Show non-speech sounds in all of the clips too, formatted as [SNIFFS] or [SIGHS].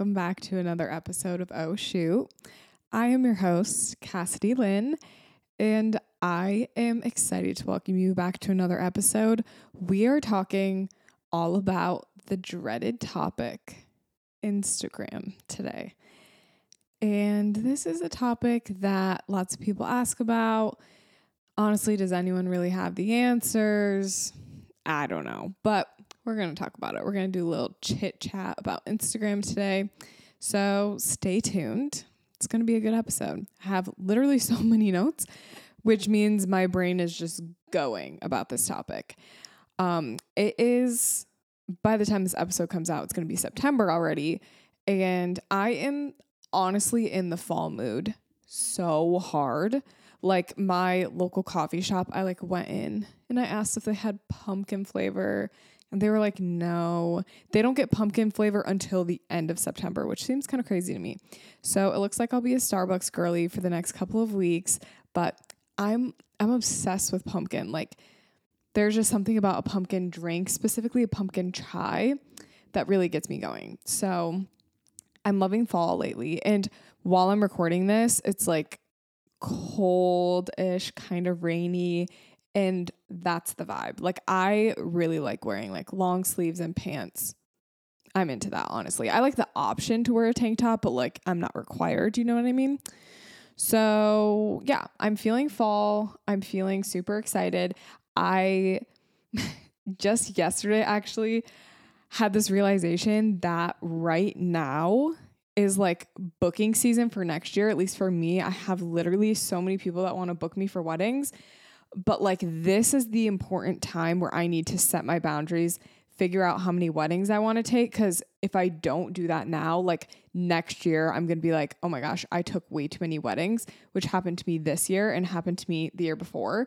Welcome back to another episode of Oh Shoot. I am your host, Cassidy Lynne, and I am excited to welcome you back to another episode. We are talking all about the dreaded topic Instagram today. And this is a topic that lots of people ask about. Honestly, does anyone really have the answers? I don't know, but we're going to talk about it. We're going to do a little chit chat about Instagram today. So stay tuned. It's going to be a good episode. I have literally so [LAUGHS] many notes, which means my brain is just going about this topic. Um, it is, by the time this episode comes out, it's going to be September already. And I am honestly in the fall mood so hard. Like my local coffee shop, I like went in and I asked if they had pumpkin flavor and they were like, no, they don't get pumpkin flavor until the end of September, which seems kind of crazy to me. So it looks like I'll be a Starbucks girly for the next couple of weeks, but I'm I'm obsessed with pumpkin. Like there's just something about a pumpkin drink, specifically a pumpkin chai, that really gets me going. So I'm loving fall lately. And while I'm recording this, it's like cold ish, kind of rainy and that's the vibe. Like I really like wearing like long sleeves and pants. I'm into that, honestly. I like the option to wear a tank top, but like I'm not required, you know what I mean? So, yeah, I'm feeling fall. I'm feeling super excited. I [LAUGHS] just yesterday actually had this realization that right now is like booking season for next year, at least for me. I have literally so many people that want to book me for weddings but like, this is the important time where I need to set my boundaries, figure out how many weddings I want to take. Cause if I don't do that now, like next year, I'm going to be like, oh my gosh, I took way too many weddings, which happened to me this year and happened to me the year before,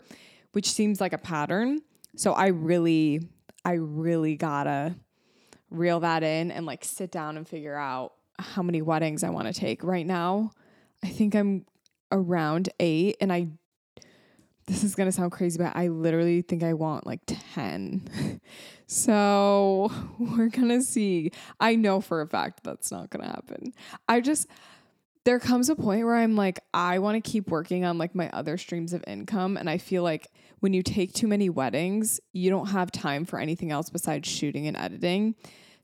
which seems like a pattern. So I really, I really gotta reel that in and like sit down and figure out how many weddings I want to take. Right now, I think I'm around eight and I this is going to sound crazy, but I literally think I want like 10. [LAUGHS] so we're going to see. I know for a fact that's not going to happen. I just, there comes a point where I'm like, I want to keep working on like my other streams of income. And I feel like when you take too many weddings, you don't have time for anything else besides shooting and editing.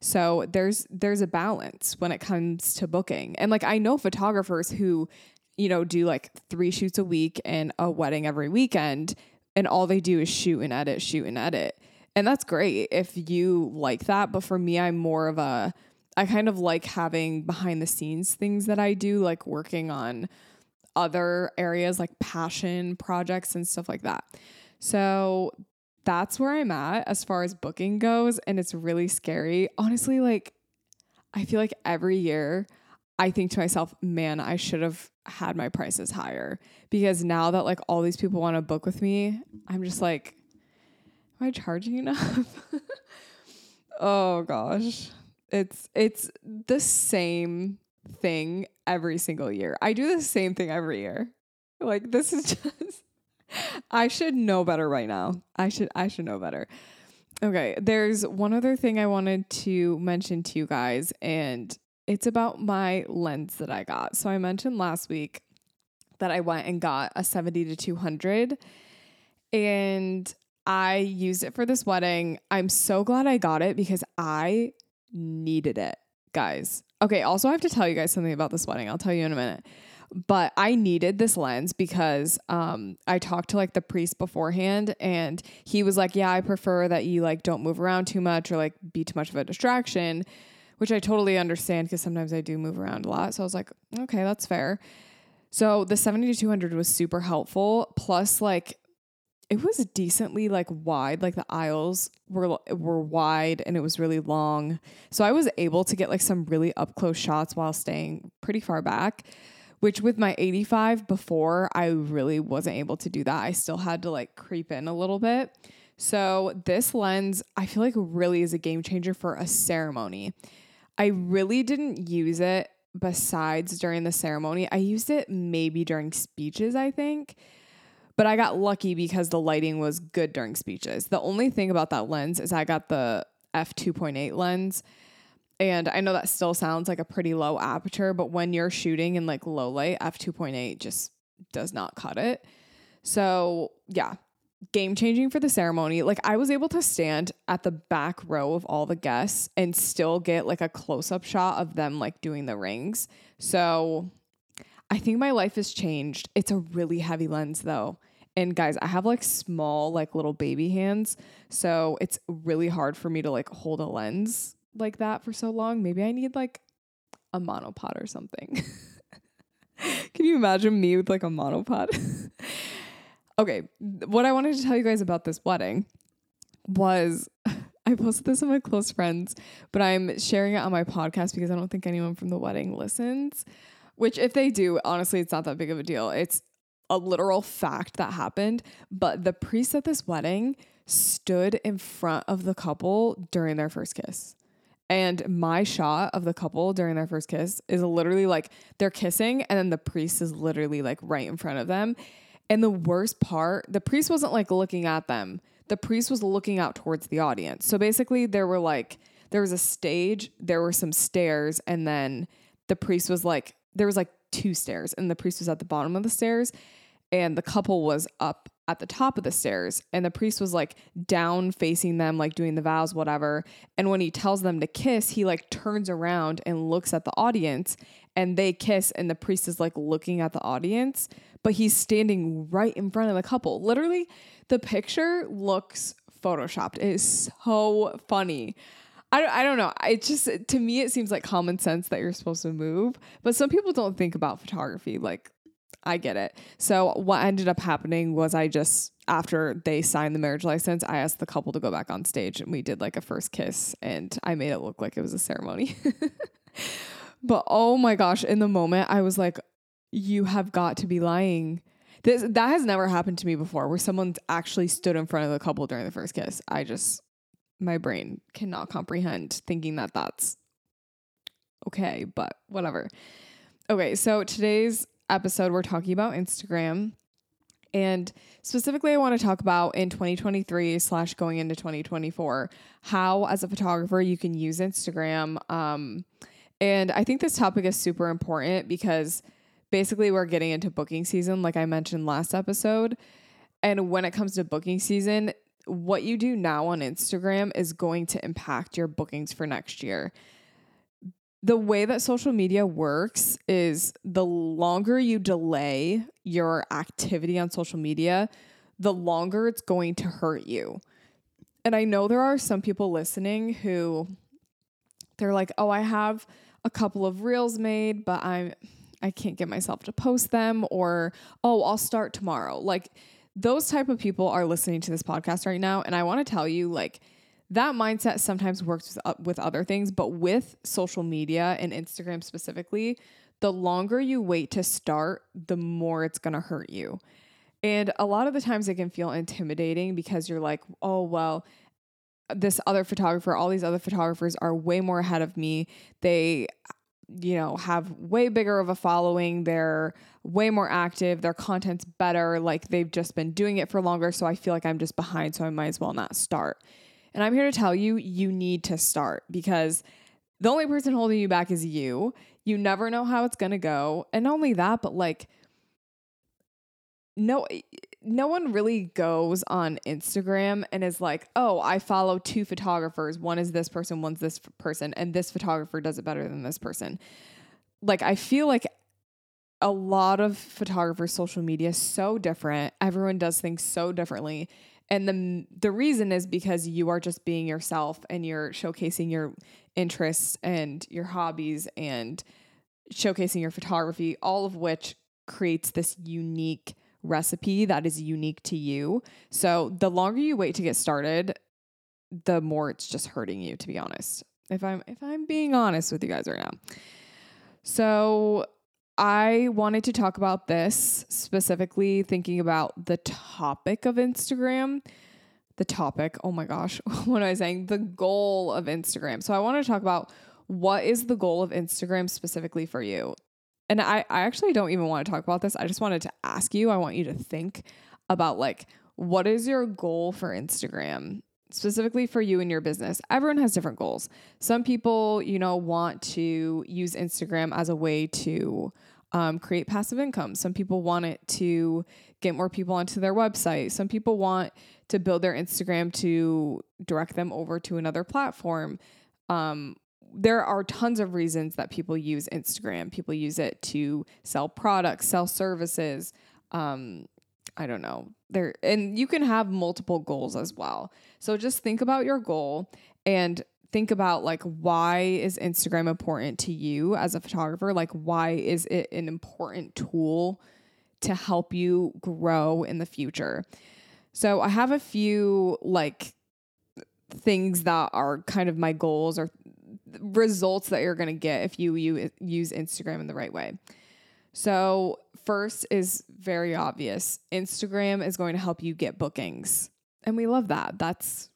So there's there's a balance when it comes to booking. And like I know photographers who you know, do like three shoots a week and a wedding every weekend. And all they do is shoot and edit, shoot and edit. And that's great if you like that. But for me, I'm more of a, I kind of like having behind the scenes things that I do, like working on other areas like passion projects and stuff like that. So that's where I'm at as far as booking goes. And it's really scary. Honestly, like, I feel like every year I think to myself, man, I should have had my prices higher because now that like all these people want to book with me, I'm just like, am I charging enough? [LAUGHS] oh gosh. It's it's the same thing every single year. I do the same thing every year. Like this is [LAUGHS] just I should know better right now. I should I should know better. Okay, there's one other thing I wanted to mention to you guys and it's about my lens that I got. So I mentioned last week that I went and got a 70 to 200 and I used it for this wedding. I'm so glad I got it because I needed it, guys. Okay, also I have to tell you guys something about this wedding. I'll tell you in a minute. But I needed this lens because um, I talked to like the priest beforehand and he was like, "Yeah, I prefer that you like don't move around too much or like be too much of a distraction." Which I totally understand because sometimes I do move around a lot. So I was like, okay, that's fair. So the 70 to 200 was super helpful. Plus, like, it was decently like wide. Like the aisles were were wide and it was really long. So I was able to get like some really up close shots while staying pretty far back. Which with my 85 before, I really wasn't able to do that. I still had to like creep in a little bit. So this lens, I feel like really is a game changer for a ceremony. I really didn't use it besides during the ceremony. I used it maybe during speeches, I think. But I got lucky because the lighting was good during speeches. The only thing about that lens is I got the f2.8 lens. And I know that still sounds like a pretty low aperture, but when you're shooting in like low light, f2.8 just does not cut it. So, yeah, game changing for the ceremony. Like, I was able to stand at the back row of all the guests and still get like a close up shot of them like doing the rings. So, I think my life has changed. It's a really heavy lens though. And guys, I have like small, like little baby hands. So it's really hard for me to like hold a lens like that for so long. Maybe I need like a monopod or something. [LAUGHS] Can you imagine me with like a monopod? [LAUGHS] okay, what I wanted to tell you guys about this wedding was [LAUGHS] I posted this on my close friends, but I'm sharing it on my podcast because I don't think anyone from the wedding listens. Which, if they do, honestly, it's not that big of a deal. It's a literal fact that happened. But the priest at this wedding stood in front of the couple during their first kiss. And my shot of the couple during their first kiss is literally like they're kissing, and then the priest is literally like right in front of them. And the worst part, the priest wasn't like looking at them, the priest was looking out towards the audience. So basically, there were like, there was a stage, there were some stairs, and then the priest was like, there was like two stairs, and the priest was at the bottom of the stairs, and the couple was up at the top of the stairs and the priest was like down facing them like doing the vows whatever. And when he tells them to kiss he like turns around and looks at the audience and they kiss and the priest is like looking at the audience but he's standing right in front of the couple literally the picture looks photoshopped it is so funny I don't, I don't know. It just to me it seems like common sense that you're supposed to move, but some people don't think about photography like I get it. So what ended up happening was I just after they signed the marriage license, I asked the couple to go back on stage and we did like a first kiss and I made it look like it was a ceremony. [LAUGHS] but oh my gosh, in the moment I was like you have got to be lying. This that has never happened to me before where someone's actually stood in front of the couple during the first kiss. I just my brain cannot comprehend thinking that that's okay, but whatever. Okay, so today's episode, we're talking about Instagram. And specifically, I want to talk about in 2023 slash going into 2024, how as a photographer you can use Instagram. Um, and I think this topic is super important because basically we're getting into booking season, like I mentioned last episode. And when it comes to booking season, what you do now on Instagram is going to impact your bookings for next year the way that social media works is the longer you delay your activity on social media, the longer it's going to hurt you. And I know there are some people listening who they're like, "Oh, I have a couple of reels made, but I'm I can't get myself to post them or oh, I'll start tomorrow." Like those type of people are listening to this podcast right now and I want to tell you like that mindset sometimes works with, uh, with other things, but with social media and Instagram specifically, the longer you wait to start, the more it's going to hurt you. And a lot of the times it can feel intimidating because you're like, oh, well, this other photographer, all these other photographers are way more ahead of me. They, you know, have way bigger of a following. They're way more active. Their content's better. Like they've just been doing it for longer. So I feel like I'm just behind. So I might as well not start. And I'm here to tell you, you need to start because the only person holding you back is you. You never know how it's going to go. And not only that, but like, no, no one really goes on Instagram and is like, oh, I follow two photographers. One is this person, one's this person, and this photographer does it better than this person. Like, I feel like a lot of photographers' social media is so different. Everyone does things so differently and the the reason is because you are just being yourself and you're showcasing your interests and your hobbies and showcasing your photography all of which creates this unique recipe that is unique to you so the longer you wait to get started the more it's just hurting you to be honest if i'm if i'm being honest with you guys right now so I wanted to talk about this specifically, thinking about the topic of Instagram. The topic, oh my gosh, [LAUGHS] what am I saying? The goal of Instagram. So I want to talk about what is the goal of Instagram specifically for you? And I, I actually don't even want to talk about this. I just wanted to ask you, I want you to think about like, what is your goal for Instagram specifically for you and your business. Everyone has different goals. Some people, you know, want to use Instagram as a way to um, create passive income. Some people want it to get more people onto their website. Some people want to build their Instagram to direct them over to another platform. Um, there are tons of reasons that people use Instagram. People use it to sell products, sell services. Um, I don't know. There and you can have multiple goals as well. So just think about your goal and think about like why is Instagram important to you as a photographer? Like why is it an important tool to help you grow in the future? So I have a few like things that are kind of my goals or results that you're going to get if you, you use Instagram in the right way. So, first is very obvious. Instagram is going to help you get bookings. And we love that. That's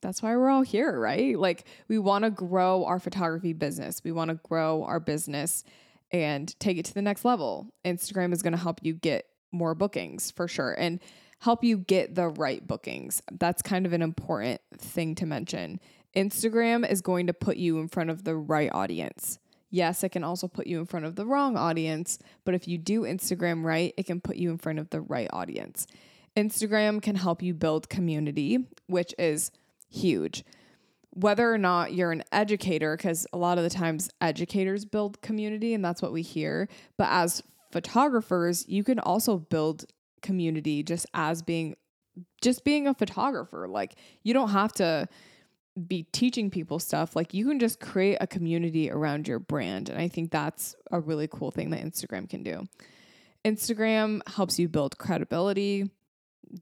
that's why we're all here, right? Like we want to grow our photography business. We want to grow our business and take it to the next level. Instagram is going to help you get more bookings for sure and help you get the right bookings. That's kind of an important thing to mention. Instagram is going to put you in front of the right audience. Yes, it can also put you in front of the wrong audience, but if you do Instagram right, it can put you in front of the right audience. Instagram can help you build community, which is huge. Whether or not you're an educator, because a lot of the times educators build community and that's what we hear, but as photographers, you can also build community just as being just being a photographer. Like you don't have to be teaching people stuff. Like you can just create a community around your brand. And I think that's a really cool thing that Instagram can do. Instagram helps you build credibility.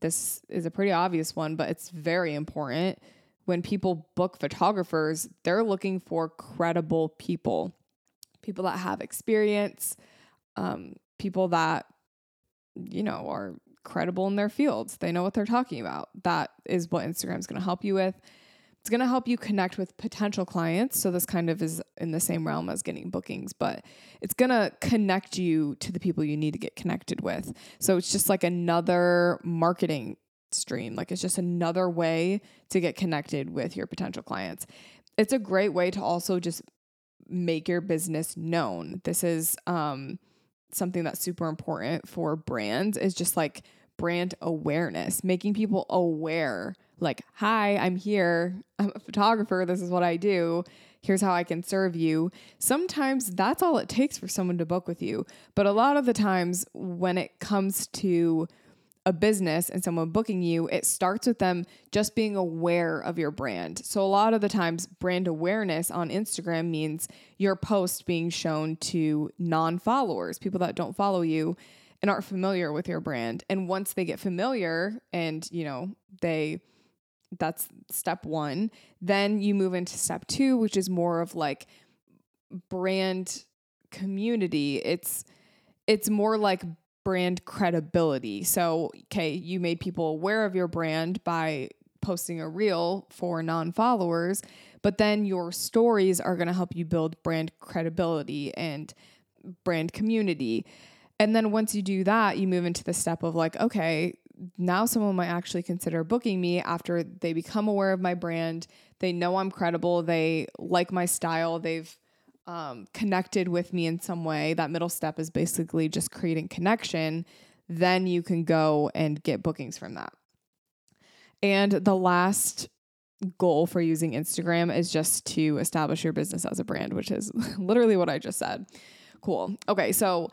This is a pretty obvious one, but it's very important. When people book photographers, they're looking for credible people, people that have experience, um, people that, you know, are credible in their fields. They know what they're talking about. That is what Instagram's going to help you with. It's going to help you connect with potential clients. So, this kind of is in the same realm as getting bookings, but it's going to connect you to the people you need to get connected with. So, it's just like another marketing stream. Like, it's just another way to get connected with your potential clients. It's a great way to also just make your business known. This is um, something that's super important for brands, is just like brand awareness, making people aware like, hi, I'm here. I'm a photographer. This is what I do. Here's how I can serve you. Sometimes that's all it takes for someone to book with you. But a lot of the times when it comes to a business and someone booking you, it starts with them just being aware of your brand. So, a lot of the times, brand awareness on Instagram means your post being shown to non followers, people that don't follow you and aren't familiar with your brand. And once they get familiar and, you know, they that's step one. Then you move into step two, which is more of like brand community. It's it's more like brand credibility. So, okay, you made people aware of your brand by posting a reel for non-followers, but then your stories are going to help you build brand credibility and brand community. And then once you do that, you move into the step of like, okay, now someone might actually consider booking me after they become aware of my brand. They know I'm credible. They like my style. They've um, connected with me in some way. That middle step is basically just creating connection. Then you can go and get bookings from that. And the last goal for using Instagram is just to establish your business as a brand, which is [LAUGHS] literally what I just said. Cool. Okay, so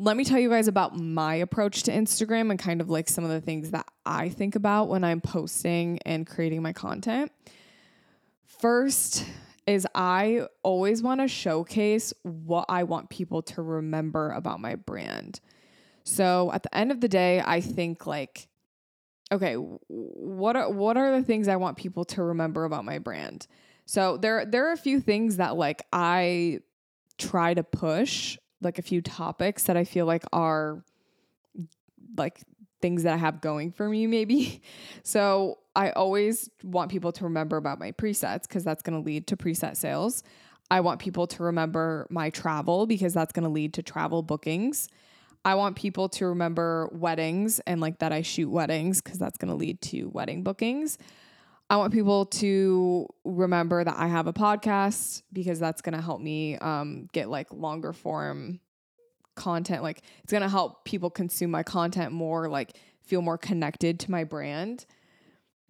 let me tell you guys about my approach to Instagram and kind of like some of the things that I think about when I'm posting and creating my content. First is I always want to showcase what I want people to remember about my brand. So at the end of the day, I think like okay, what are what are the things I want people to remember about my brand? So there there are a few things that like I try to push like a few topics that I feel like are like things that I have going for me, maybe. [LAUGHS] So I always want people to remember about my presets because that's going to lead to preset sales. I want people to remember my travel because that's going to lead to travel bookings. I want people to remember weddings and like that I shoot weddings because that's going to lead to wedding bookings. I want people to remember that I have a podcast because that's going to help me um, get like longer form content. Like it's going to help people consume my content more, like feel more connected to my brand.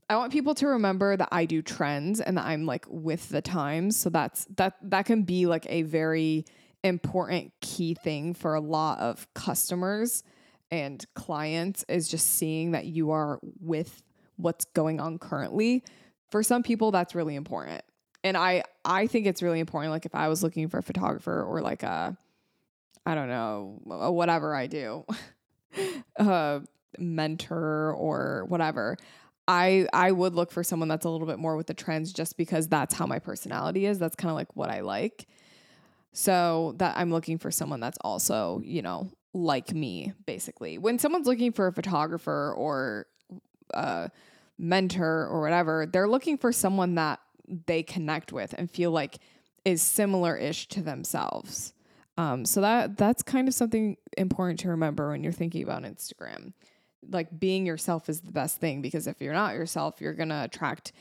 I want people to remember that I do trends and that I'm like with the times. So that's that that can be like a very important key thing for a lot of customers and clients is just seeing that you are with what's going on currently. For some people that's really important. And I I think it's really important like if I was looking for a photographer or like a I don't know, whatever I do. [LAUGHS] a mentor or whatever. I I would look for someone that's a little bit more with the trends just because that's how my personality is. That's kind of like what I like. So that I'm looking for someone that's also, you know, like me basically. When someone's looking for a photographer or a mentor or whatever, they're looking for someone that they connect with and feel like is similar-ish to themselves. Um, so that that's kind of something important to remember when you're thinking about Instagram like being yourself is the best thing because if you're not yourself, you're to attract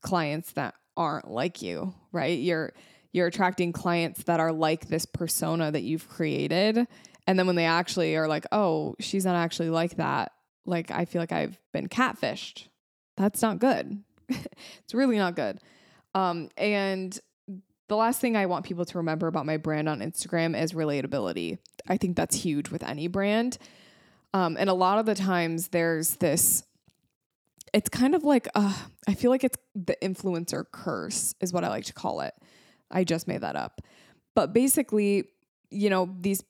clients that aren't like you, right? You're you're attracting clients that are like this persona that you've created. And then when they actually are like, "Oh, she's not actually like that." Like I feel like I've been catfished. That's not good. [LAUGHS] it's really not good. Um and the last thing I want people to remember about my brand on Instagram is relatability. I think that's huge with any brand. Um, and a lot of the times there's this, it's kind of like, uh, I feel like it's the influencer curse, is what I like to call it. I just made that up. But basically, you know, these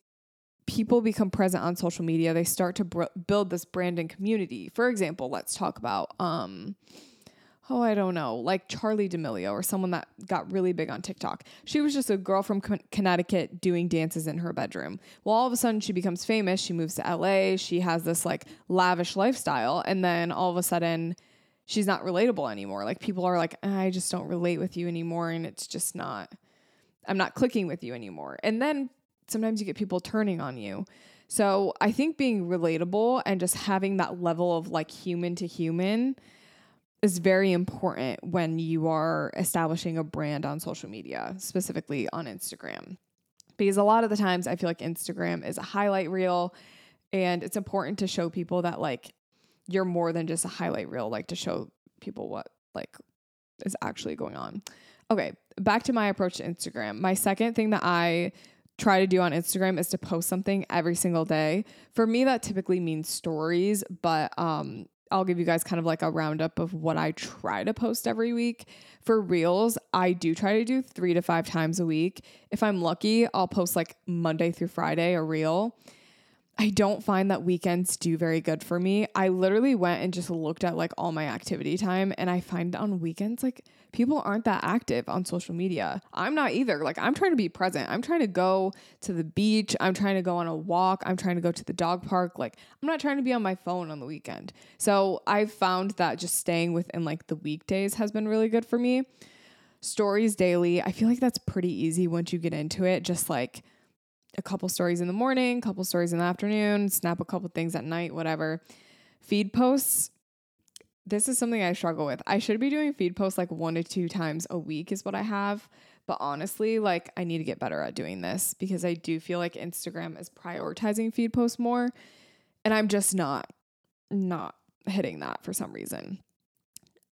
people become present on social media. They start to br- build this brand and community. For example, let's talk about, um, oh, I don't know, like Charlie D'Amelio or someone that got really big on TikTok. She was just a girl from Connecticut doing dances in her bedroom. Well, all of a sudden she becomes famous. She moves to LA. She has this like lavish lifestyle. And then all of a sudden she's not relatable anymore. Like people are like, I just don't relate with you anymore. And it's just not, I'm not clicking with you anymore. And then sometimes you get people turning on you. So I think being relatable and just having that level of like human to human is very important when you are establishing a brand on social media, specifically on Instagram. Because a lot of the times I feel like Instagram is a highlight reel and it's important to show people that like you're more than just a highlight reel, like to show people what like is actually going on. Okay, back to my approach to Instagram. My second thing that I try to do on Instagram is to post something every single day. For me that typically means stories, but um I'll give you guys kind of like a roundup of what I try to post every week. For reels, I do try to do three to five times a week. If I'm lucky, I'll post like Monday through Friday a reel. I don't find that weekends do very good for me. I literally went and just looked at like all my activity time and I find on weekends like people aren't that active on social media. I'm not either. Like I'm trying to be present. I'm trying to go to the beach. I'm trying to go on a walk. I'm trying to go to the dog park. Like I'm not trying to be on my phone on the weekend. So I've found that just staying within like the weekdays has been really good for me. Stories daily. I feel like that's pretty easy once you get into it. Just like a couple stories in the morning, couple stories in the afternoon, snap a couple things at night, whatever. Feed posts, this is something I struggle with. I should be doing feed posts like one to two times a week, is what I have. But honestly, like I need to get better at doing this because I do feel like Instagram is prioritizing feed posts more. And I'm just not, not hitting that for some reason.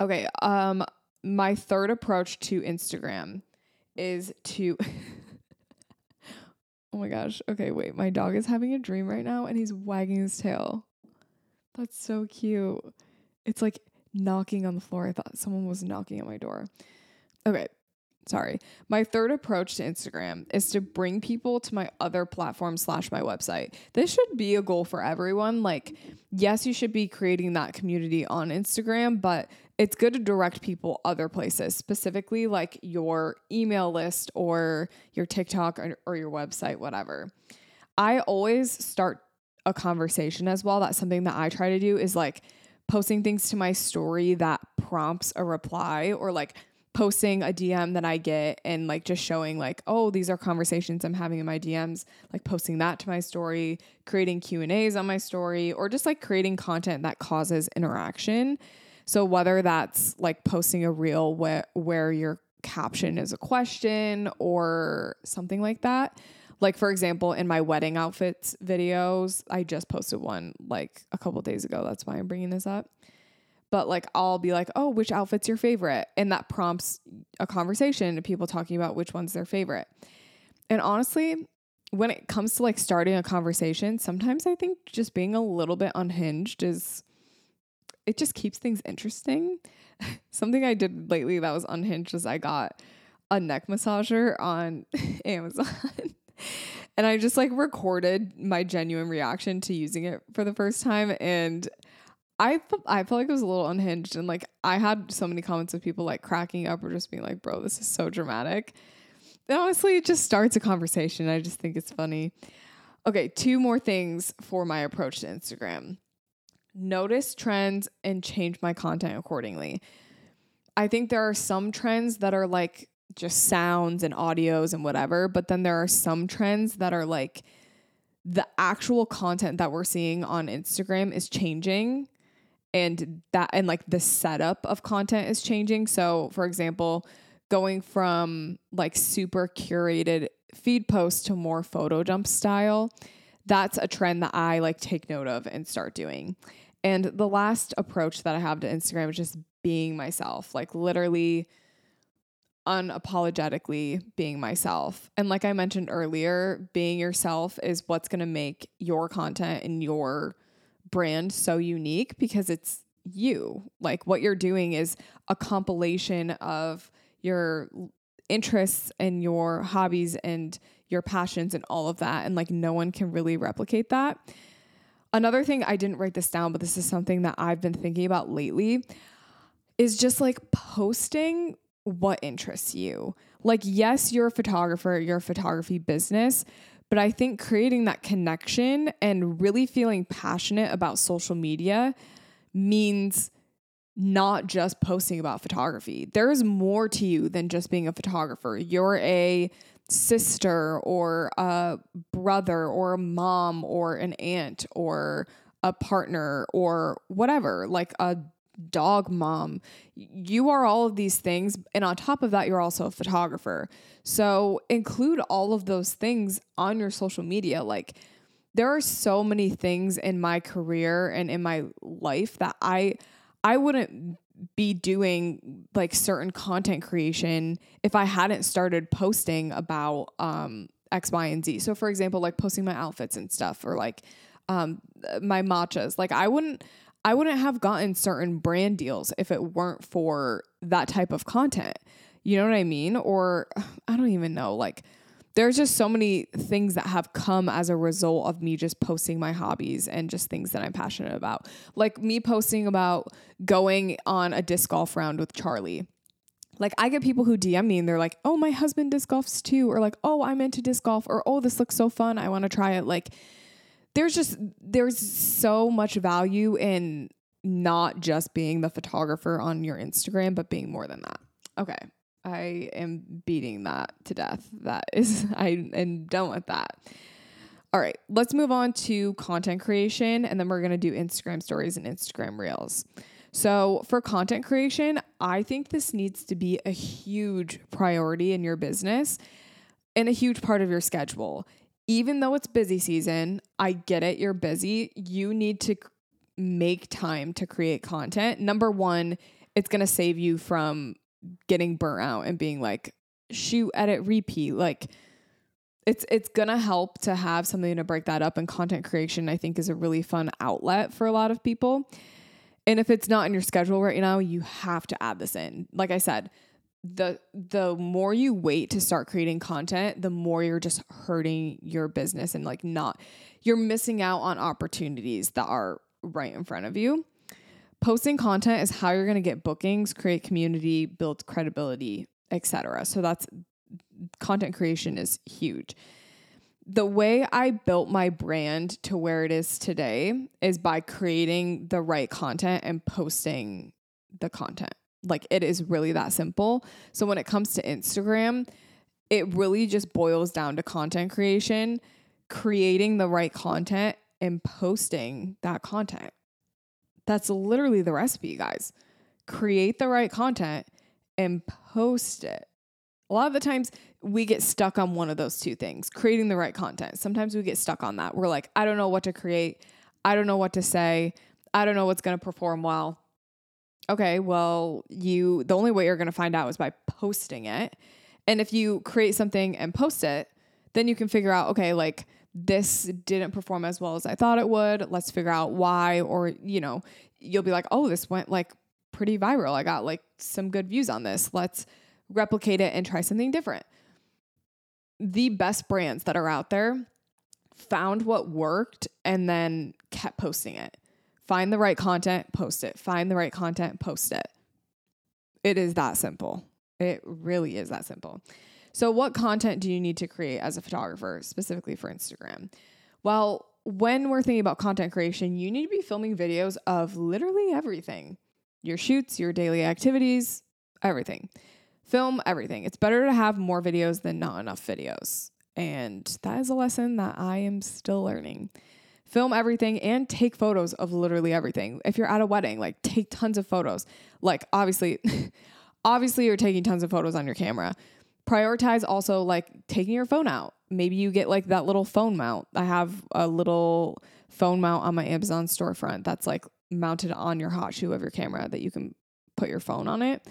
Okay. Um, my third approach to Instagram is to [LAUGHS] Oh my gosh. Okay, wait. My dog is having a dream right now and he's wagging his tail. That's so cute. It's like knocking on the floor. I thought someone was knocking at my door. Okay, sorry. My third approach to Instagram is to bring people to my other platform slash my website. This should be a goal for everyone. Like, yes, you should be creating that community on Instagram, but it's good to direct people other places, specifically like your email list or your TikTok or, or your website, whatever. I always start a conversation as well. That's something that I try to do is like posting things to my story that prompts a reply or like posting a DM that I get and like just showing like, oh, these are conversations I'm having in my DMs, like posting that to my story, creating Q&As on my story or just like creating content that causes interaction So whether that's like posting a reel where where your caption is a question or something like that. Like for example, in my wedding outfits videos, I just posted one like a couple days ago. That's why I'm bringing this up. But like I'll be like, "Oh, which outfit's your favorite?" And that prompts a conversation of people talking about which one's their favorite. And honestly, when it comes to like starting a conversation, sometimes I think just being a little bit unhinged is it just keeps things interesting. [LAUGHS] Something I did lately that was unhinged is I got a neck massager on [LAUGHS] Amazon. [LAUGHS] and I just like recorded my genuine reaction to using it for the first time and I I felt like it was a little unhinged and like I had so many comments of people like cracking up or just being like, "Bro, this is so dramatic." And honestly, it just starts a conversation. I just think it's funny. Okay, two more things for my approach to Instagram notice trends and change my content accordingly. I think there are some trends that are like just sounds and audios and whatever, but then there are some trends that are like the actual content that we're seeing on Instagram is changing and that and like the setup of content is changing. So, for example, going from like super curated feed posts to more photo dump style, that's a trend that I like take note of and start doing. And the last approach that I have to Instagram is just being myself, like literally unapologetically being myself. And like I mentioned earlier, being yourself is what's going to make your content and your brand so unique because it's you. Like what you're doing is a compilation of your interests and your hobbies and your passions and all of that. And like no one can really replicate that. Another thing, I didn't write this down, but this is something that I've been thinking about lately is just like posting what interests you. Like, yes, you're a photographer, you're a photography business, but I think creating that connection and really feeling passionate about social media means not just posting about photography. There is more to you than just being a photographer. You're a sister or a brother or a mom or an aunt or a partner or whatever, like a dog mom. You are all of these things. And on top of that, you're also a photographer. So include all of those things on your social media. Like, there are so many things in my career and in my life that I I wouldn't be doing like certain content creation if I hadn't started posting about um, X, Y, and Z. So, for example, like posting my outfits and stuff, or like um, my matchas. Like, I wouldn't, I wouldn't have gotten certain brand deals if it weren't for that type of content. You know what I mean? Or [SIGHS] I don't even know. Like, there's just so many things that have come as a result of me just posting my hobbies and just things that I'm passionate about. Like me posting about going on a disc golf round with Charlie. Like I get people who DM me and they're like, "Oh, my husband disc golfs too," or like, "Oh, I'm into disc golf," or "Oh, this looks so fun. I want to try it." Like there's just there's so much value in not just being the photographer on your Instagram, but being more than that. Okay. I am beating that to death. That is, [LAUGHS] I am done with that. All right, let's move on to content creation, and then we're gonna do Instagram stories and Instagram reels. So, for content creation, I think this needs to be a huge priority in your business and a huge part of your schedule. Even though it's busy season, I get it, you're busy. You need to make time to create content. Number one, it's gonna save you from getting burnt out and being like shoot edit repeat. Like it's it's gonna help to have something to break that up and content creation i think is a really fun outlet for a lot of people. And if it's not in your schedule right now you have to add this in. Like i said the the more you wait to start creating content the more you're just hurting your business and like not you're missing out on opportunities that are right in front of you posting content is how you're going to get bookings, create community, build credibility, etc. So that's content creation is huge. The way I built my brand to where it is today is by creating the right content and posting the content. Like it is really that simple. So when it comes to Instagram, it really just boils down to content creation, creating the right content and posting that content. That's literally the recipe, guys. create the right content and post it. A lot of the times we get stuck on one of those two things, creating the right content. Sometimes we get stuck on that. We're like, I don't know what to create. I don't know what to say. I don't know what's going to perform well. Okay, well, you the only way you're going to find out is by posting it. And if you create something and post it, then you can figure out, okay, like this didn't perform as well as I thought it would. Let's figure out why or, you know, you'll be like, "Oh, this went like pretty viral. I got like some good views on this. Let's replicate it and try something different." The best brands that are out there found what worked and then kept posting it. Find the right content, post it. Find the right content, post it. It is that simple. It really is that simple. So, what content do you need to create as a photographer, specifically for Instagram? Well, when we're thinking about content creation, you need to be filming videos of literally everything your shoots, your daily activities, everything. Film everything. It's better to have more videos than not enough videos. And that is a lesson that I am still learning. Film everything and take photos of literally everything. If you're at a wedding, like take tons of photos. Like obviously [LAUGHS] obviously you're taking tons of photos on your camera. Prioritize also like taking your phone out. Maybe you get like that little phone mount. I have a little phone mount on my Amazon storefront that's like mounted on your hot shoe of your camera that you can put your phone on it.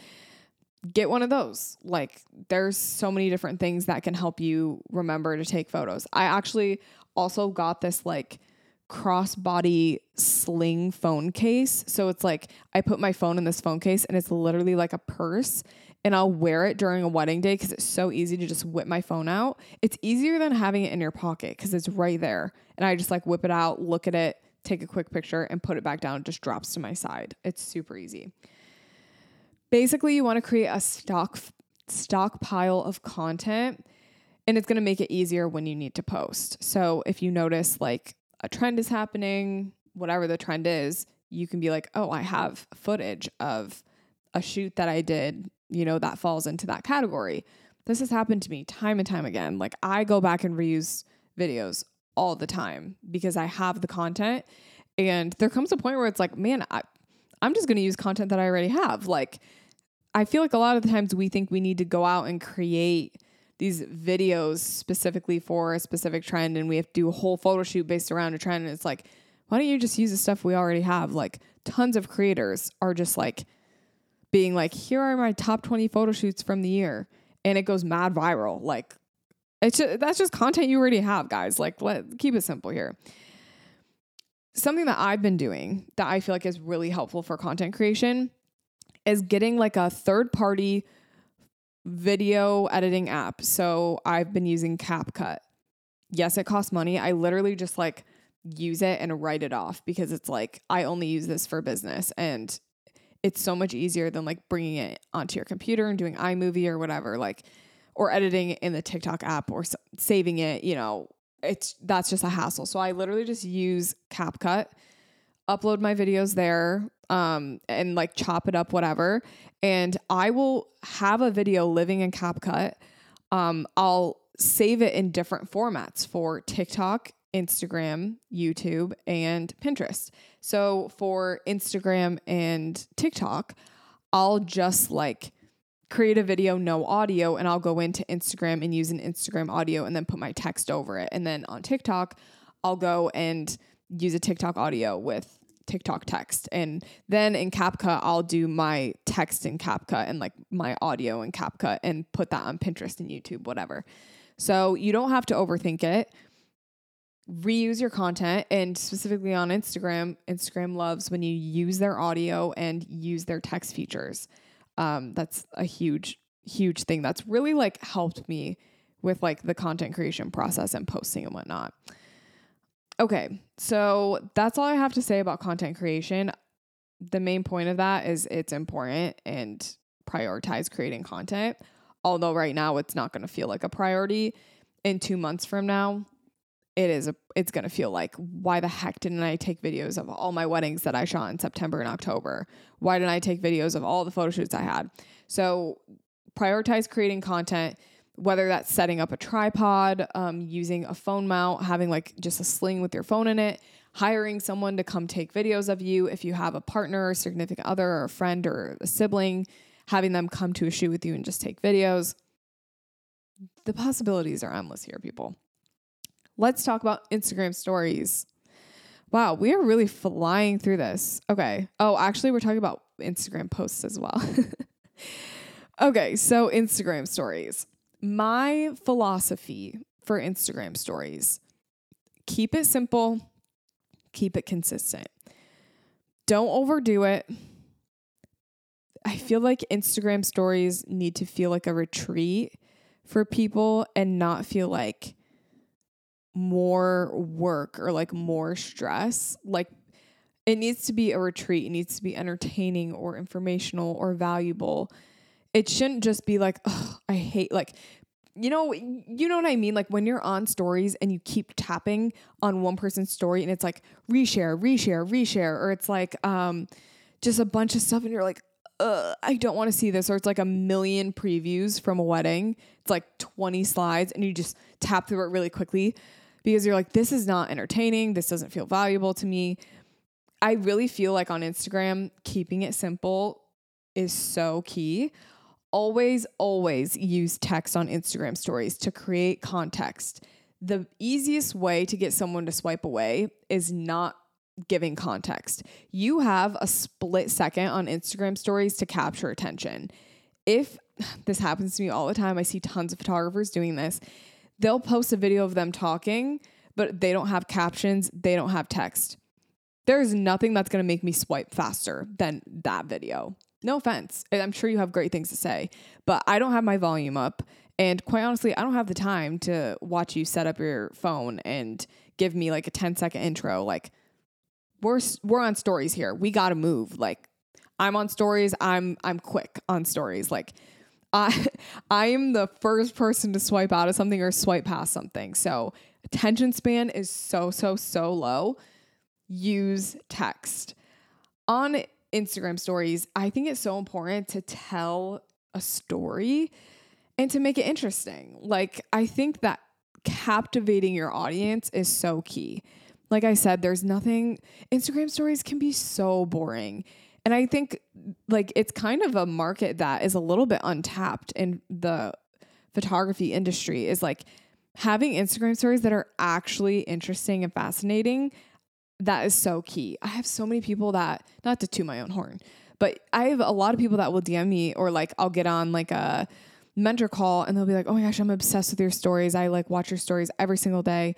Get one of those. Like there's so many different things that can help you remember to take photos. I actually also got this like crossbody sling phone case. So it's like I put my phone in this phone case and it's literally like a purse and I'll wear it during a wedding day because it's so easy to just whip my phone out. It's easier than having it in your pocket because it's right there. And I just like whip it out, look at it, take a quick picture, and put it back down. It just drops to my side. It's super easy. Basically, you want to create a stock stockpile of content and it's going to make it easier when you need to post. So if you notice like a trend is happening, whatever the trend is, you can be like, oh, I have footage of a shoot that I did, you know, that falls into that category. This has happened to me time and time again. Like I go back and reuse videos all the time because I have the content. And there comes a point where it's like, man, I, I'm just going to use content that I already have. Like, I feel like a lot of the times we think we need to go out and create these videos specifically for a specific trend and we have to do a whole photo shoot based around a trend and it's like why don't you just use the stuff we already have like tons of creators are just like being like here are my top 20 photo shoots from the year and it goes mad viral like it's just, that's just content you already have guys like let keep it simple here something that i've been doing that i feel like is really helpful for content creation is getting like a third party video editing app. So I've been using CapCut. Yes, it costs money. I literally just like use it and write it off because it's like I only use this for business and it's so much easier than like bringing it onto your computer and doing iMovie or whatever like or editing in the TikTok app or s- saving it, you know. It's that's just a hassle. So I literally just use CapCut, upload my videos there, um, and like chop it up, whatever. And I will have a video living in CapCut. Um, I'll save it in different formats for TikTok, Instagram, YouTube, and Pinterest. So for Instagram and TikTok, I'll just like create a video, no audio, and I'll go into Instagram and use an Instagram audio and then put my text over it. And then on TikTok, I'll go and use a TikTok audio with TikTok text. And then in CapCut, I'll do my text in CapCut and like my audio in CapCut and put that on Pinterest and YouTube, whatever. So you don't have to overthink it. Reuse your content and specifically on Instagram, Instagram loves when you use their audio and use their text features. Um, that's a huge, huge thing that's really like helped me with like the content creation process and posting and whatnot. Okay, so that's all I have to say about content creation. The main point of that is it's important and prioritize creating content. Although right now it's not going to feel like a priority. In 2 months from now, it is a, it's going to feel like why the heck didn't I take videos of all my weddings that I shot in September and October? Why didn't I take videos of all the photo shoots I had? So prioritize creating content whether that's setting up a tripod, um, using a phone mount, having like just a sling with your phone in it, hiring someone to come take videos of you. If you have a partner, or significant other, or a friend, or a sibling, having them come to a shoot with you and just take videos. The possibilities are endless here, people. Let's talk about Instagram stories. Wow, we are really flying through this. Okay. Oh, actually, we're talking about Instagram posts as well. [LAUGHS] okay, so Instagram stories. My philosophy for Instagram stories keep it simple, keep it consistent. Don't overdo it. I feel like Instagram stories need to feel like a retreat for people and not feel like more work or like more stress. Like it needs to be a retreat. It needs to be entertaining or informational or valuable. It shouldn't just be like, oh, I hate like you know, you know what I mean? Like when you're on stories and you keep tapping on one person's story and it's like reshare, reshare, reshare, or it's like um just a bunch of stuff and you're like, I don't want to see this, or it's like a million previews from a wedding. It's like 20 slides and you just tap through it really quickly because you're like, this is not entertaining. This doesn't feel valuable to me. I really feel like on Instagram, keeping it simple is so key. Always, always use text on Instagram stories to create context. The easiest way to get someone to swipe away is not giving context. You have a split second on Instagram stories to capture attention. If [SIGHS] this happens to me all the time, I see tons of photographers doing this. They'll post a video of them talking, but they don't have captions, they don't have text. There's nothing that's going to make me swipe faster than that video. No offense. I'm sure you have great things to say, but I don't have my volume up. And quite honestly, I don't have the time to watch you set up your phone and give me like a 10 second intro. Like, we're we're on stories here. We got to move. Like I'm on stories. I'm I'm quick on stories. Like I [LAUGHS] I am the first person to swipe out of something or swipe past something. So attention span is so so so low. Use text. On Instagram stories, I think it's so important to tell a story and to make it interesting. Like I think that captivating your audience is so key like I said, there's nothing, Instagram stories can be so boring. And I think like it's kind of a market that is a little bit untapped in the photography industry is like having Instagram stories that are actually interesting and fascinating. That is so key. I have so many people that, not to toot my own horn, but I have a lot of people that will DM me or like I'll get on like a mentor call and they'll be like, oh my gosh, I'm obsessed with your stories. I like watch your stories every single day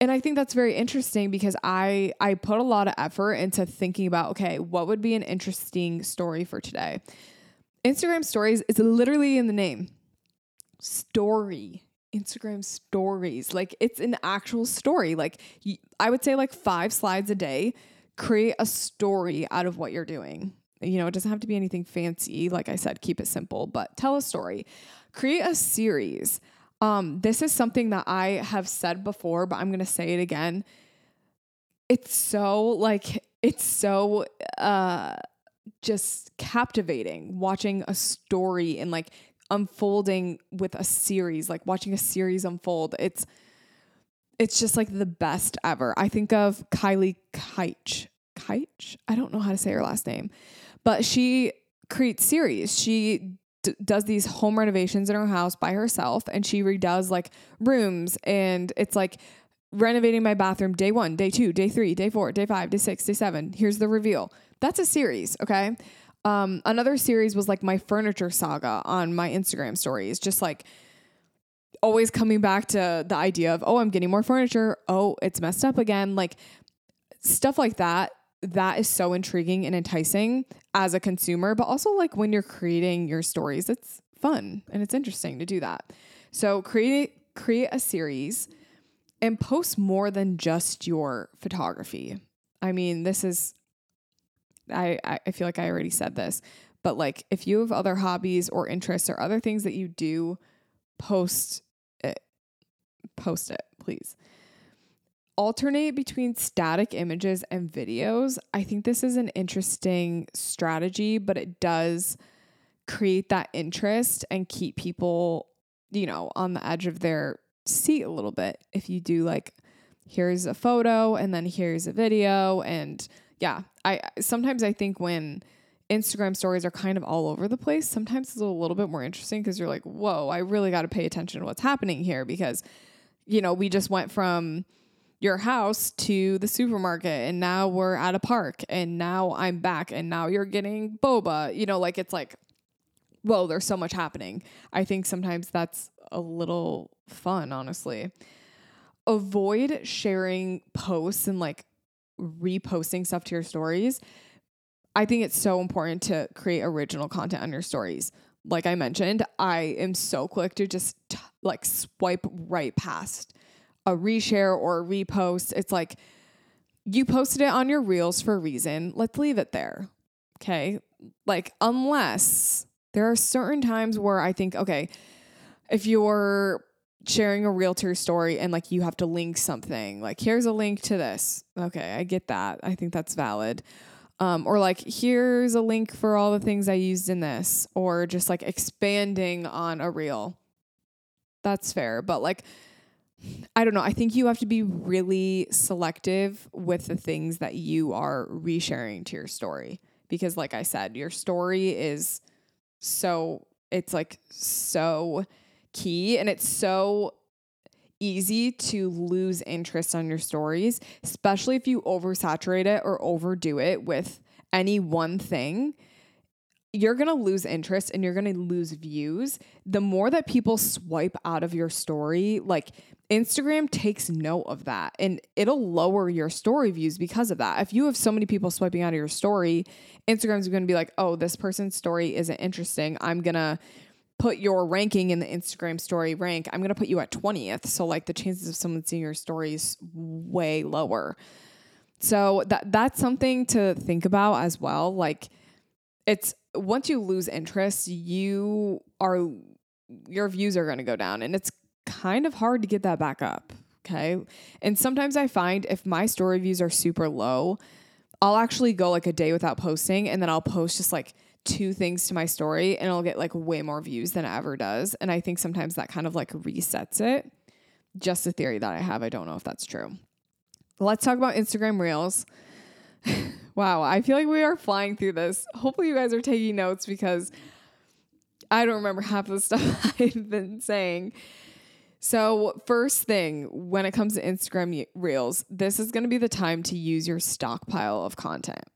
and I think that's very interesting because I I put a lot of effort into thinking about okay, what would be an interesting story for today. Instagram stories is literally in the name. Story. Instagram stories. Like it's an actual story. Like I would say like 5 slides a day. Create a story out of what you're doing. You know, it doesn't have to be anything fancy. Like I said, keep it simple, but tell a story. Create a series. Um, this is something that I have said before, but I'm going to say it again. It's so like, it's so uh, just captivating watching a story and like unfolding with a series, like watching a series unfold. It's, it's just like the best ever. I think of Kylie Keich. Keich? I don't know how to say her last name, but she creates series. She does these home renovations in her house by herself and she redoes like rooms and it's like renovating my bathroom day one, day two, day three, day four, day five, day six, day seven. Here's the reveal. That's a series, okay? Um, another series was like my furniture saga on my Instagram stories, just like always coming back to the idea of, oh, I'm getting more furniture. Oh, it's messed up again. Like stuff like that that is so intriguing and enticing as a consumer, but also like when you're creating your stories, it's fun and it's interesting to do that. So create create a series and post more than just your photography. I mean, this is I I feel like I already said this, but like if you have other hobbies or interests or other things that you do, post it. Post it, please alternate between static images and videos. I think this is an interesting strategy, but it does create that interest and keep people you know, on the edge of their seat a little bit if you do like here's a photo and then here's a video and yeah, I sometimes I think when Instagram stories are kind of all over the place, sometimes it's a little bit more interesting because you're like, "Whoa, I really got to pay attention to what's happening here because you know, we just went from your house to the supermarket and now we're at a park and now I'm back and now you're getting boba. You know, like it's like whoa, there's so much happening. I think sometimes that's a little fun, honestly. Avoid sharing posts and like reposting stuff to your stories. I think it's so important to create original content on your stories. Like I mentioned, I am so quick to just t- like swipe right past a reshare or a repost. It's like you posted it on your reels for a reason. Let's leave it there. Okay. Like, unless there are certain times where I think, okay, if you're sharing a realtor story and like you have to link something, like here's a link to this. Okay, I get that. I think that's valid. Um, or like here's a link for all the things I used in this, or just like expanding on a reel. That's fair. But like, I don't know. I think you have to be really selective with the things that you are resharing to your story. Because, like I said, your story is so it's like so key and it's so easy to lose interest on your stories, especially if you oversaturate it or overdo it with any one thing. You're to lose interest and you're to lose views. The more that people swipe out of your story, like Instagram takes note of that and it'll lower your story views because of that. If you have so many people swiping out of your story, Instagram's going to be like, oh, this person's story isn't interesting. I'm going to put your ranking in the Instagram story rank. I'm going to put you at 20th. So, like, the chances of someone seeing your story is way lower. So, that that's something to think about as well. Like, it's once you lose interest, you are your views are going to go down and it's kind of hard to get that back up. Okay. And sometimes I find if my story views are super low, I'll actually go like a day without posting and then I'll post just like two things to my story and it'll get like way more views than it ever does. And I think sometimes that kind of like resets it. Just a theory that I have. I don't know if that's true. Let's talk about Instagram Reels. [LAUGHS] wow, I feel like we are flying through this. Hopefully, you guys are taking notes because I don't remember half of the [LAUGHS] stuff I've been saying. So, first thing when it comes to Instagram Reels, this is going to be the time to use your stockpile of content.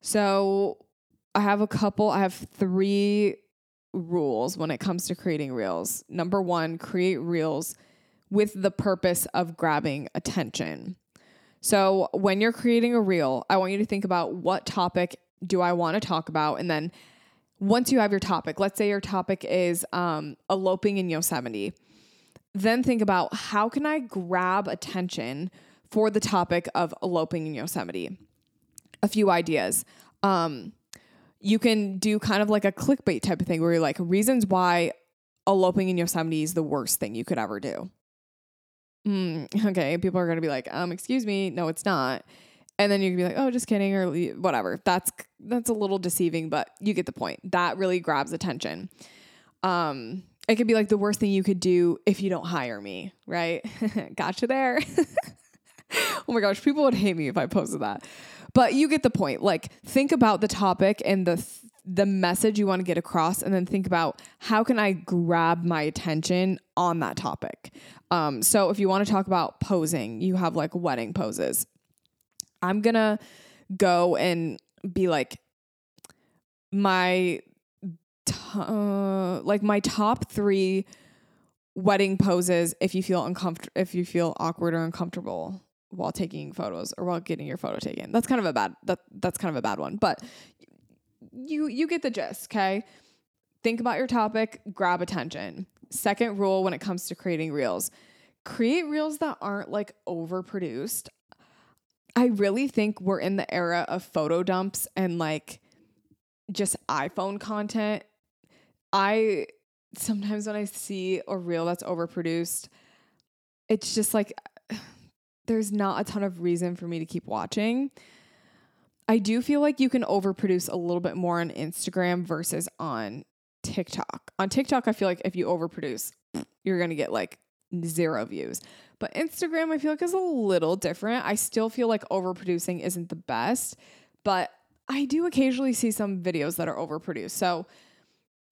So, I have a couple, I have three rules when it comes to creating Reels. Number one, create Reels with the purpose of grabbing attention. So, when you're creating a Reel, I want you to think about what topic do I want to talk about? And then once you have your topic, let's say your topic is um, eloping in Yosemite then think about how can I grab attention for the topic of eloping in Yosemite? A few ideas. Um, you can do kind of like a clickbait type of thing where you're like, reasons why eloping in Yosemite is the worst thing you could ever do. Mm, okay, people are gonna be like, um, excuse me, no, it's not. And then you can be like, oh, just kidding, or whatever. That's that's a little deceiving, but you get the point. That really grabs attention. Um, it could be like the worst thing you could do if you don't hire me, right? [LAUGHS] gotcha there. [LAUGHS] oh my gosh, people would hate me if I posted that. But you get the point. Like think about the topic and the th- the message you want to get across and then think about how can I grab my attention on that topic. Um, so if you want to talk about posing, you have like wedding poses. I'm going to go and be like my uh, like my top three wedding poses if you feel uncomfortable if you feel awkward or uncomfortable while taking photos or while getting your photo taken. That's kind of a bad that that's kind of a bad one, but you you get the gist, okay? Think about your topic, grab attention. Second rule when it comes to creating reels. Create reels that aren't like overproduced. I really think we're in the era of photo dumps and like just iPhone content I sometimes when I see a reel that's overproduced, it's just like [SIGHS] there's not a ton of reason for me to keep watching. I do feel like you can overproduce a little bit more on Instagram versus on TikTok. On TikTok, I feel like if you overproduce, [SNIFFS] you're going to get like zero views. But Instagram, I feel like is a little different. I still feel like overproducing isn't the best, but I do occasionally see some videos that are overproduced. So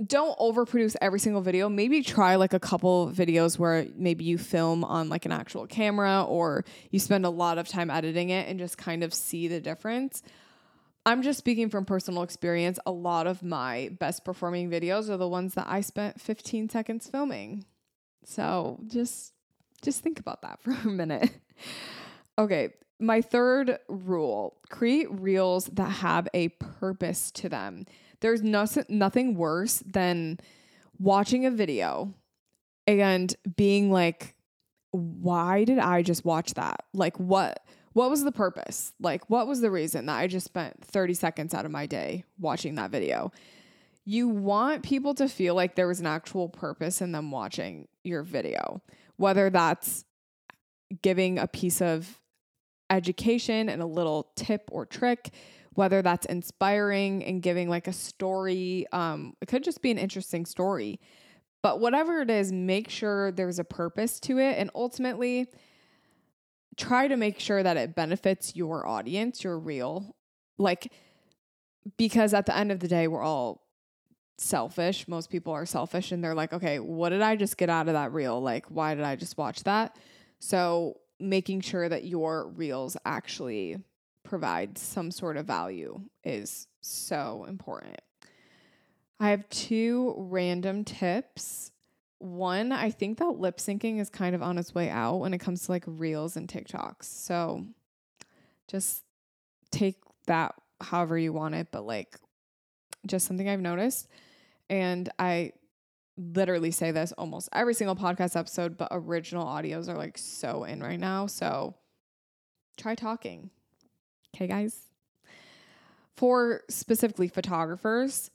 don't overproduce every single video. Maybe try like a couple videos where maybe you film on like an actual camera or you spend a lot of time editing it and just kind of see the difference. I'm just speaking from personal experience. A lot of my best performing videos are the ones that I spent 15 seconds filming. So just just think about that [LAUGHS] for a minute. okay, my third rule, create reels that have a purpose to them. There's no, nothing worse than watching a video and being like why did I just watch that? Like what what was the purpose? Like, what was the reason that I just spent 30 seconds out of my day watching that video? You want people to feel like there was an actual purpose in them watching your video, whether that's giving a piece of education and a little tip or trick, whether that's inspiring and giving like a story. Um, it could just be an interesting story. But whatever it is, make sure there's a purpose to it. And ultimately, try to make sure that it benefits your audience, your reel. Like, because at the end of the day, we're all selfish. Most people are selfish and they're like, okay, what did I just get out of that reel? Like, why did I just watch that? So, making sure that your reels actually provide some sort of value is so important. I have two random tips one, I think that lip syncing is kind of on its way out when it comes to like reels and TikToks. So just take that however you want it, but like just something I've noticed. And I literally say this almost every single podcast episode, but original audios are like so in right now. So try talking. Okay, guys. For specifically photographers,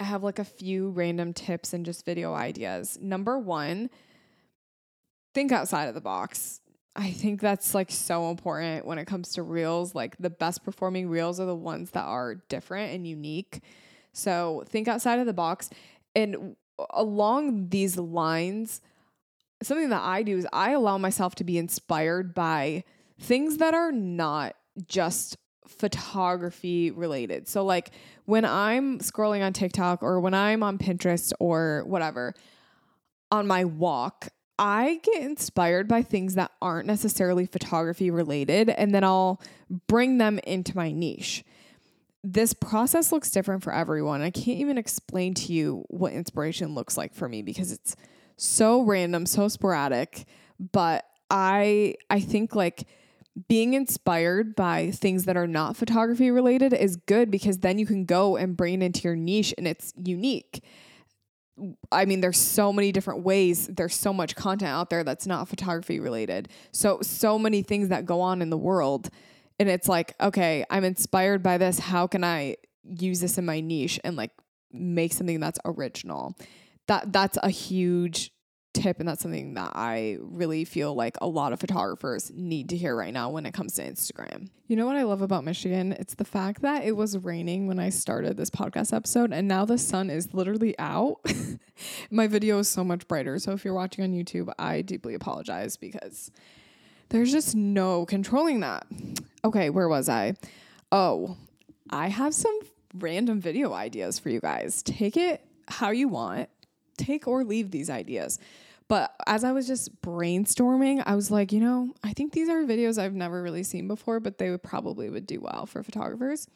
I have like a few random tips and just video ideas. Number one, think outside of the box. I think that's like so important when it comes to reels. Like the best performing reels are the ones that are different and unique. So think outside of the box. And along these lines, something that I do is I allow myself to be inspired by things that are not just photography related. So like when I'm scrolling on TikTok or when I'm on Pinterest or whatever on my walk, I get inspired by things that aren't necessarily photography related and then I'll bring them into my niche. This process looks different for everyone. I can't even explain to you what inspiration looks like for me because it's so random, so sporadic, but I I think like being inspired by things that are not photography related is good because then you can go and bring it into your niche and it's unique. I mean, there's so many different ways. There's so much content out there that's not photography related. So, so many things that go on in the world. And it's like, okay, I'm inspired by this. How can I use this in my niche and like make something that's original? That that's a huge tip and that's something that I really feel like a lot of photographers need to hear right now when it comes to Instagram. You know what I love about Michigan? It's the fact that it was raining when I started this podcast episode and now the sun is literally out. [LAUGHS] My video is so much brighter. So if you're watching on YouTube, I deeply apologize because there's just no controlling that. Okay, where was I? Oh, I have some random video ideas for you guys. Take it how you want. Take or leave these ideas. But as I was just brainstorming, I was like, you know, I think these are videos I've never really seen before, but they would probably would do well for photographers.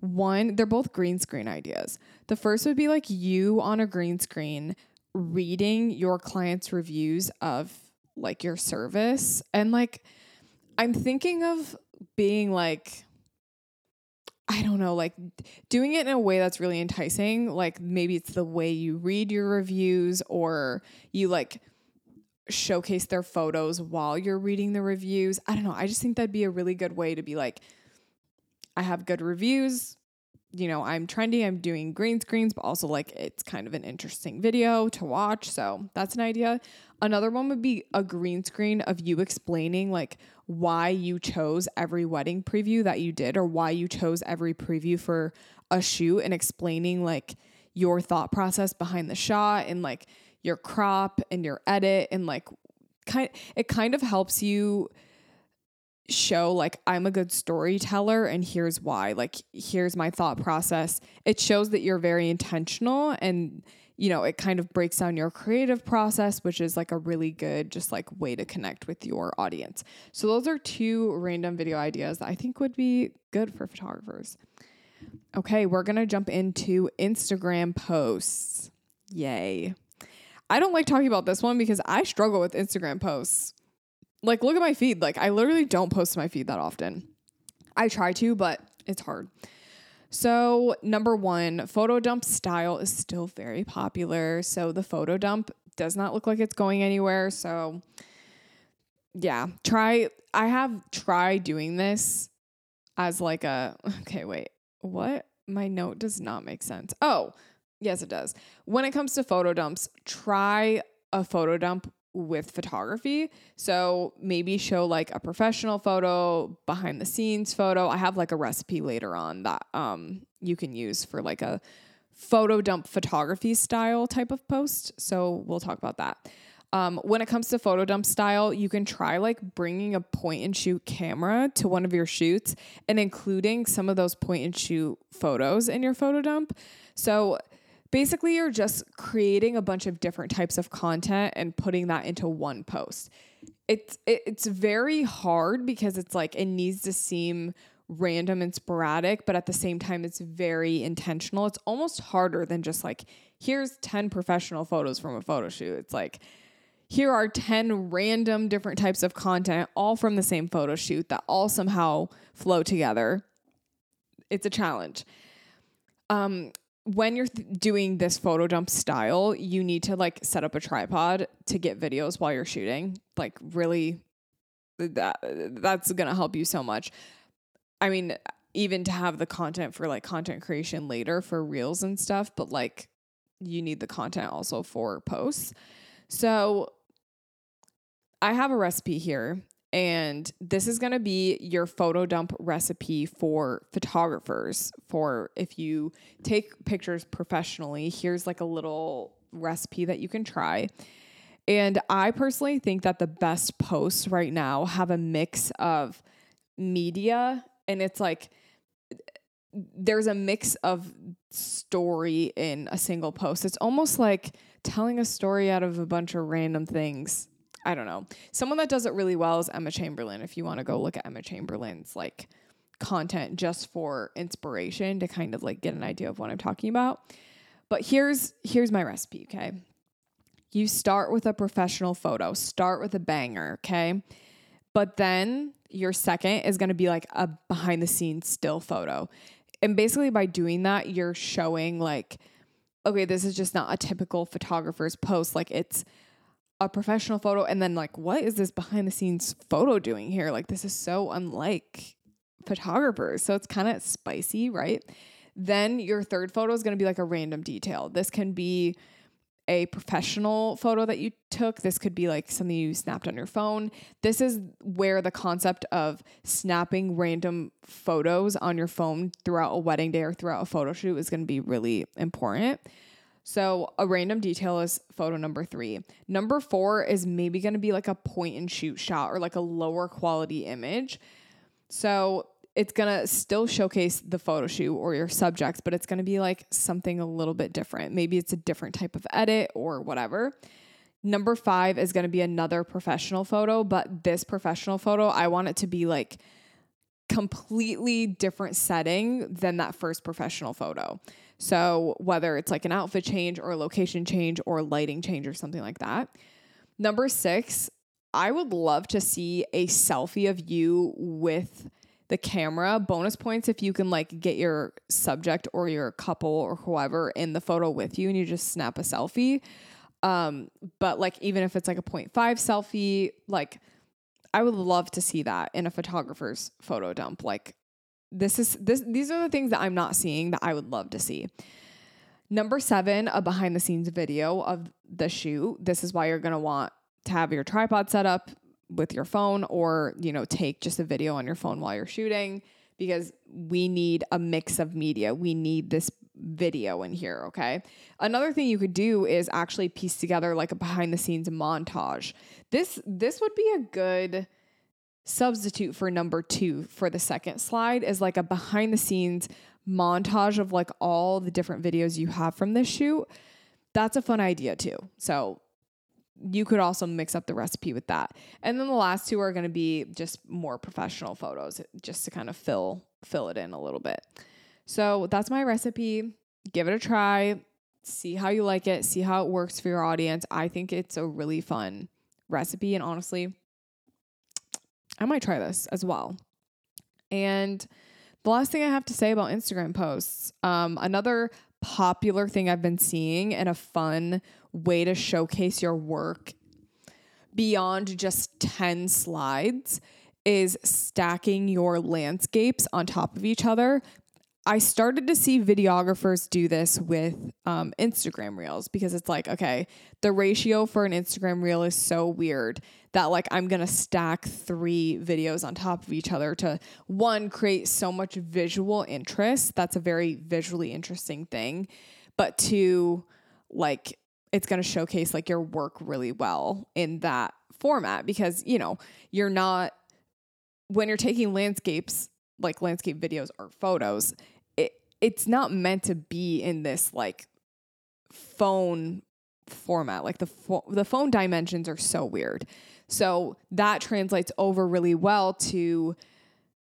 One, they're both green screen ideas. The first would be like you on a green screen reading your clients' reviews of like your service. And like I'm thinking of being like I don't know, like doing it in a way that's really enticing. Like maybe it's the way you read your reviews or you like showcase their photos while you're reading the reviews. I don't know. I just think that'd be a really good way to be like, I have good reviews. You know, I'm trendy, I'm doing green screens, but also like it's kind of an interesting video to watch. So that's an idea. Another one would be a green screen of you explaining like why you chose every wedding preview that you did or why you chose every preview for a shoot and explaining like your thought process behind the shot and like your crop and your edit and like kind it kind of helps you show like I'm a good storyteller and here's why. Like here's my thought process. It shows that you're very intentional and you know, it kind of breaks down your creative process, which is like a really good just like way to connect with your audience. So those are two random video ideas that I think would be good for photographers. Okay, we're to jump into Instagram posts. Yay. I don't like talking about this one because I struggle with Instagram posts. Like, look at my feed. Like, I literally don't post my feed that often. I try to, but it's hard. So, number one, photo dump style is still very popular. So, the photo dump does not look like it's going anywhere. So, yeah, try. I have tried doing this as like a, okay, wait, what? My note does not make sense. Oh, yes, it does. When it comes to photo dumps, try a photo dump with photography. So maybe show like a professional photo, behind the scenes photo. I have like a recipe later on that um you can use for like a photo dump photography style type of post. So we'll talk about that. Um, when it comes to photo dump style, you can try like bringing a point and shoot camera to one of your shoots and including some of those point and shoot photos in your photo dump. So basically you're just creating a bunch of different types of content and putting that into one post. It's it, it's very hard because it's like it needs to seem random and sporadic, but at the same time it's very intentional. It's almost harder than just like here's 10 professional photos from a photo shoot. It's like here are 10 random different types of content all from the same photo shoot that all somehow flow together. It's a challenge. Um, when you're th- doing this photo dump style, you need to like set up a tripod to get videos while you're shooting. Like really that that's going to help you so much. I mean, even to have the content for like content creation later for reels and stuff, but like you need the content also for posts. So I have a recipe here and this is going to be your photo dump recipe for photographers. For if you take pictures professionally, here's like a little recipe that you can try. And I personally think that the best posts right now have a mix of media and it's like there's a mix of story in a single post. It's almost like telling a story out of a bunch of random things I don't know. Someone that does it really well is Emma Chamberlain. If you want to go look at Emma Chamberlain's like content just for inspiration to kind of like get an idea of what I'm talking about. But here's here's my recipe, okay? You start with a professional photo, start with a banger, okay? But then your second is going to be like a behind the scenes still photo. And basically by doing that, you're showing like okay, this is just not a typical photographer's post like it's a professional photo and then like what is this behind the scenes photo doing here? Like this is so unlike photographers so it's kind of spicy right? Then your third photo is going to be like a random detail. This can be a professional photo that you took. This could be like something you snapped on your phone. This is where the concept of snapping random photos on your phone throughout a wedding day or throughout a photo shoot is going to be really important so a random detail is photo number three. Number four is maybe going to be like a point and shoot shot or like a lower quality image. So it's going to still showcase the photo shoot or your subjects, but it's going to be like something a little bit different. Maybe it's a different type of edit or whatever. Number five is going to be another professional photo, but this professional photo, I want it to be like completely different setting than that first professional photo. So, whether it's like an outfit change or a location change or lighting change or something like that. Number six, I would love to see a selfie of you with the camera. Bonus points if you can like get your subject or your couple or whoever in the photo with you and you just snap a selfie. Um, but like even if it's like a 0.5 selfie, like I would love to see that in a photographer's photo dump. Like this is this these are the things that I'm not seeing that I would love to see. Number 7, a behind the scenes video of the shoot. This is why you're going to want to have your tripod set up with your phone or, you know, take just a video on your phone while you're shooting because we need a mix of media. We need this video in here, okay? Another thing you could do is actually piece together like a behind the scenes montage. This this would be a good substitute for number 2 for the second slide is like a behind the scenes montage of like all the different videos you have from this shoot. That's a fun idea too. So you could also mix up the recipe with that. And then the last two are going to be just more professional photos just to kind of fill fill it in a little bit. So that's my recipe. Give it a try. See how you like it. See how it works for your audience. I think it's a really fun recipe and honestly I might try this as well. And the last thing I have to say about Instagram posts, um, another popular thing I've been seeing and a fun way to showcase your work beyond just 10 slides is stacking your landscapes on top of each other. I started to see videographers do this with um, Instagram reels because it's like, okay, the ratio for an Instagram reel is so weird that like I'm gonna stack three videos on top of each other to one create so much visual interest. That's a very visually interesting thing. But two, like it's gonna showcase like your work really well in that format because you know you're not when you're taking landscapes like landscape videos or photos it's not meant to be in this like phone format like the fo- the phone dimensions are so weird so that translates over really well to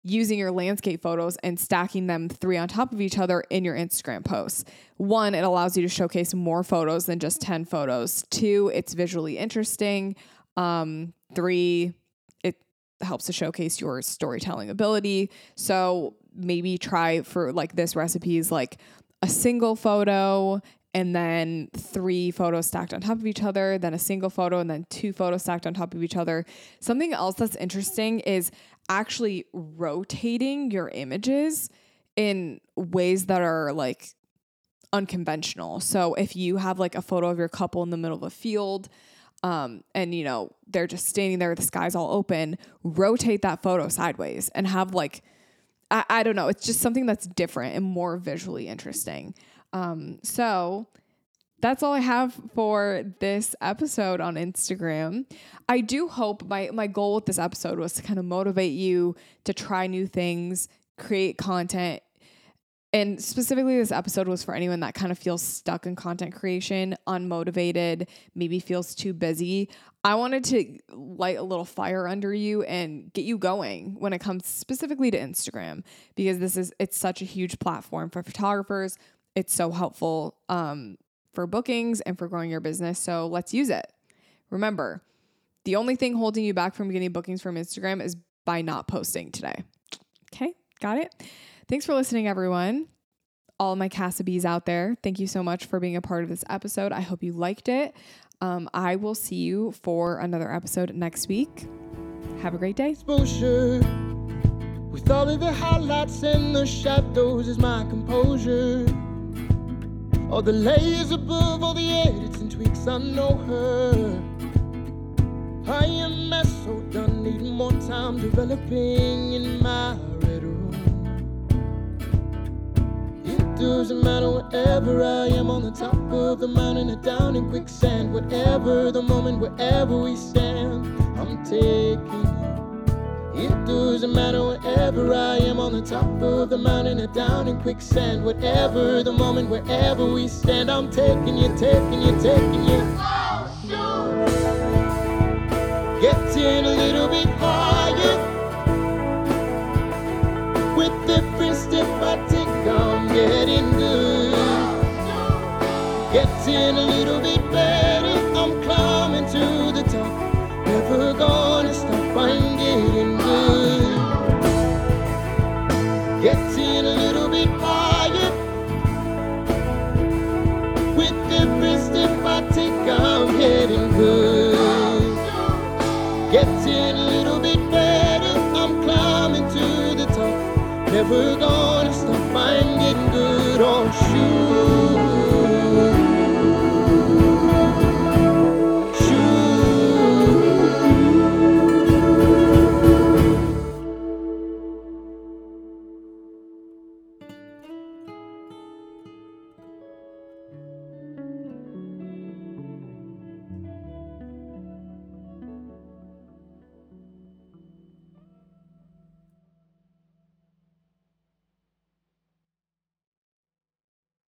using your landscape photos and stacking them three on top of each other in your Instagram posts. One, it allows you to showcase more photos than just 10 photos. Two, it's visually interesting. Um, three, helps to showcase your storytelling ability. So maybe try for like this recipe is like a single photo and then three photos stacked on top of each other, then a single photo, and then two photos stacked on top of each other. Something else that's interesting is actually rotating your images in ways that are like unconventional. So if you have like a photo of your couple in the middle of a field, um, and you know they're just standing there, the sky's all open, rotate that photo sideways and have like I, I don't know, it's just something that's different and more visually interesting. Um, so that's all I have for this episode on Instagram. I do hope my my goal with this episode was to kind of motivate you to try new things, create content. And specifically this episode was for anyone that kind of feels stuck in content creation, unmotivated, maybe feels too busy. I wanted to light a little fire under you and get you going when it comes specifically to Instagram because this is it's such a huge platform for photographers, it's so helpful um, for bookings and for growing your business. So let's use it. Remember, the only thing holding you back from getting bookings from Instagram is by not posting today. Okay, got it? Thanks for listening, everyone. All my Cassabees out there, thank you so much for being a part of this episode. I hope you liked it. Um, I will see you for another episode next week. Have a great day. Exposure. With all of the highlights and the shadows is my composure. All the layers above, all the edits and tweaks, I know her. I am so done, need more time developing in my doesn't matter wherever I am on the top of the mountain or down in quicksand, whatever the moment, wherever we stand, I'm taking. You. It doesn't matter wherever I am on the top of the mountain or down in quicksand. Whatever the moment, wherever we stand, I'm taking you, taking you, taking you. Oh, shoot. Getting a little bit Getting a little bit better. I'm climbing to the top. Never gonna stop. I'm getting good. Getting a little bit higher. With every step I take, I'm getting good. Getting a little bit better. I'm climbing to the top. Never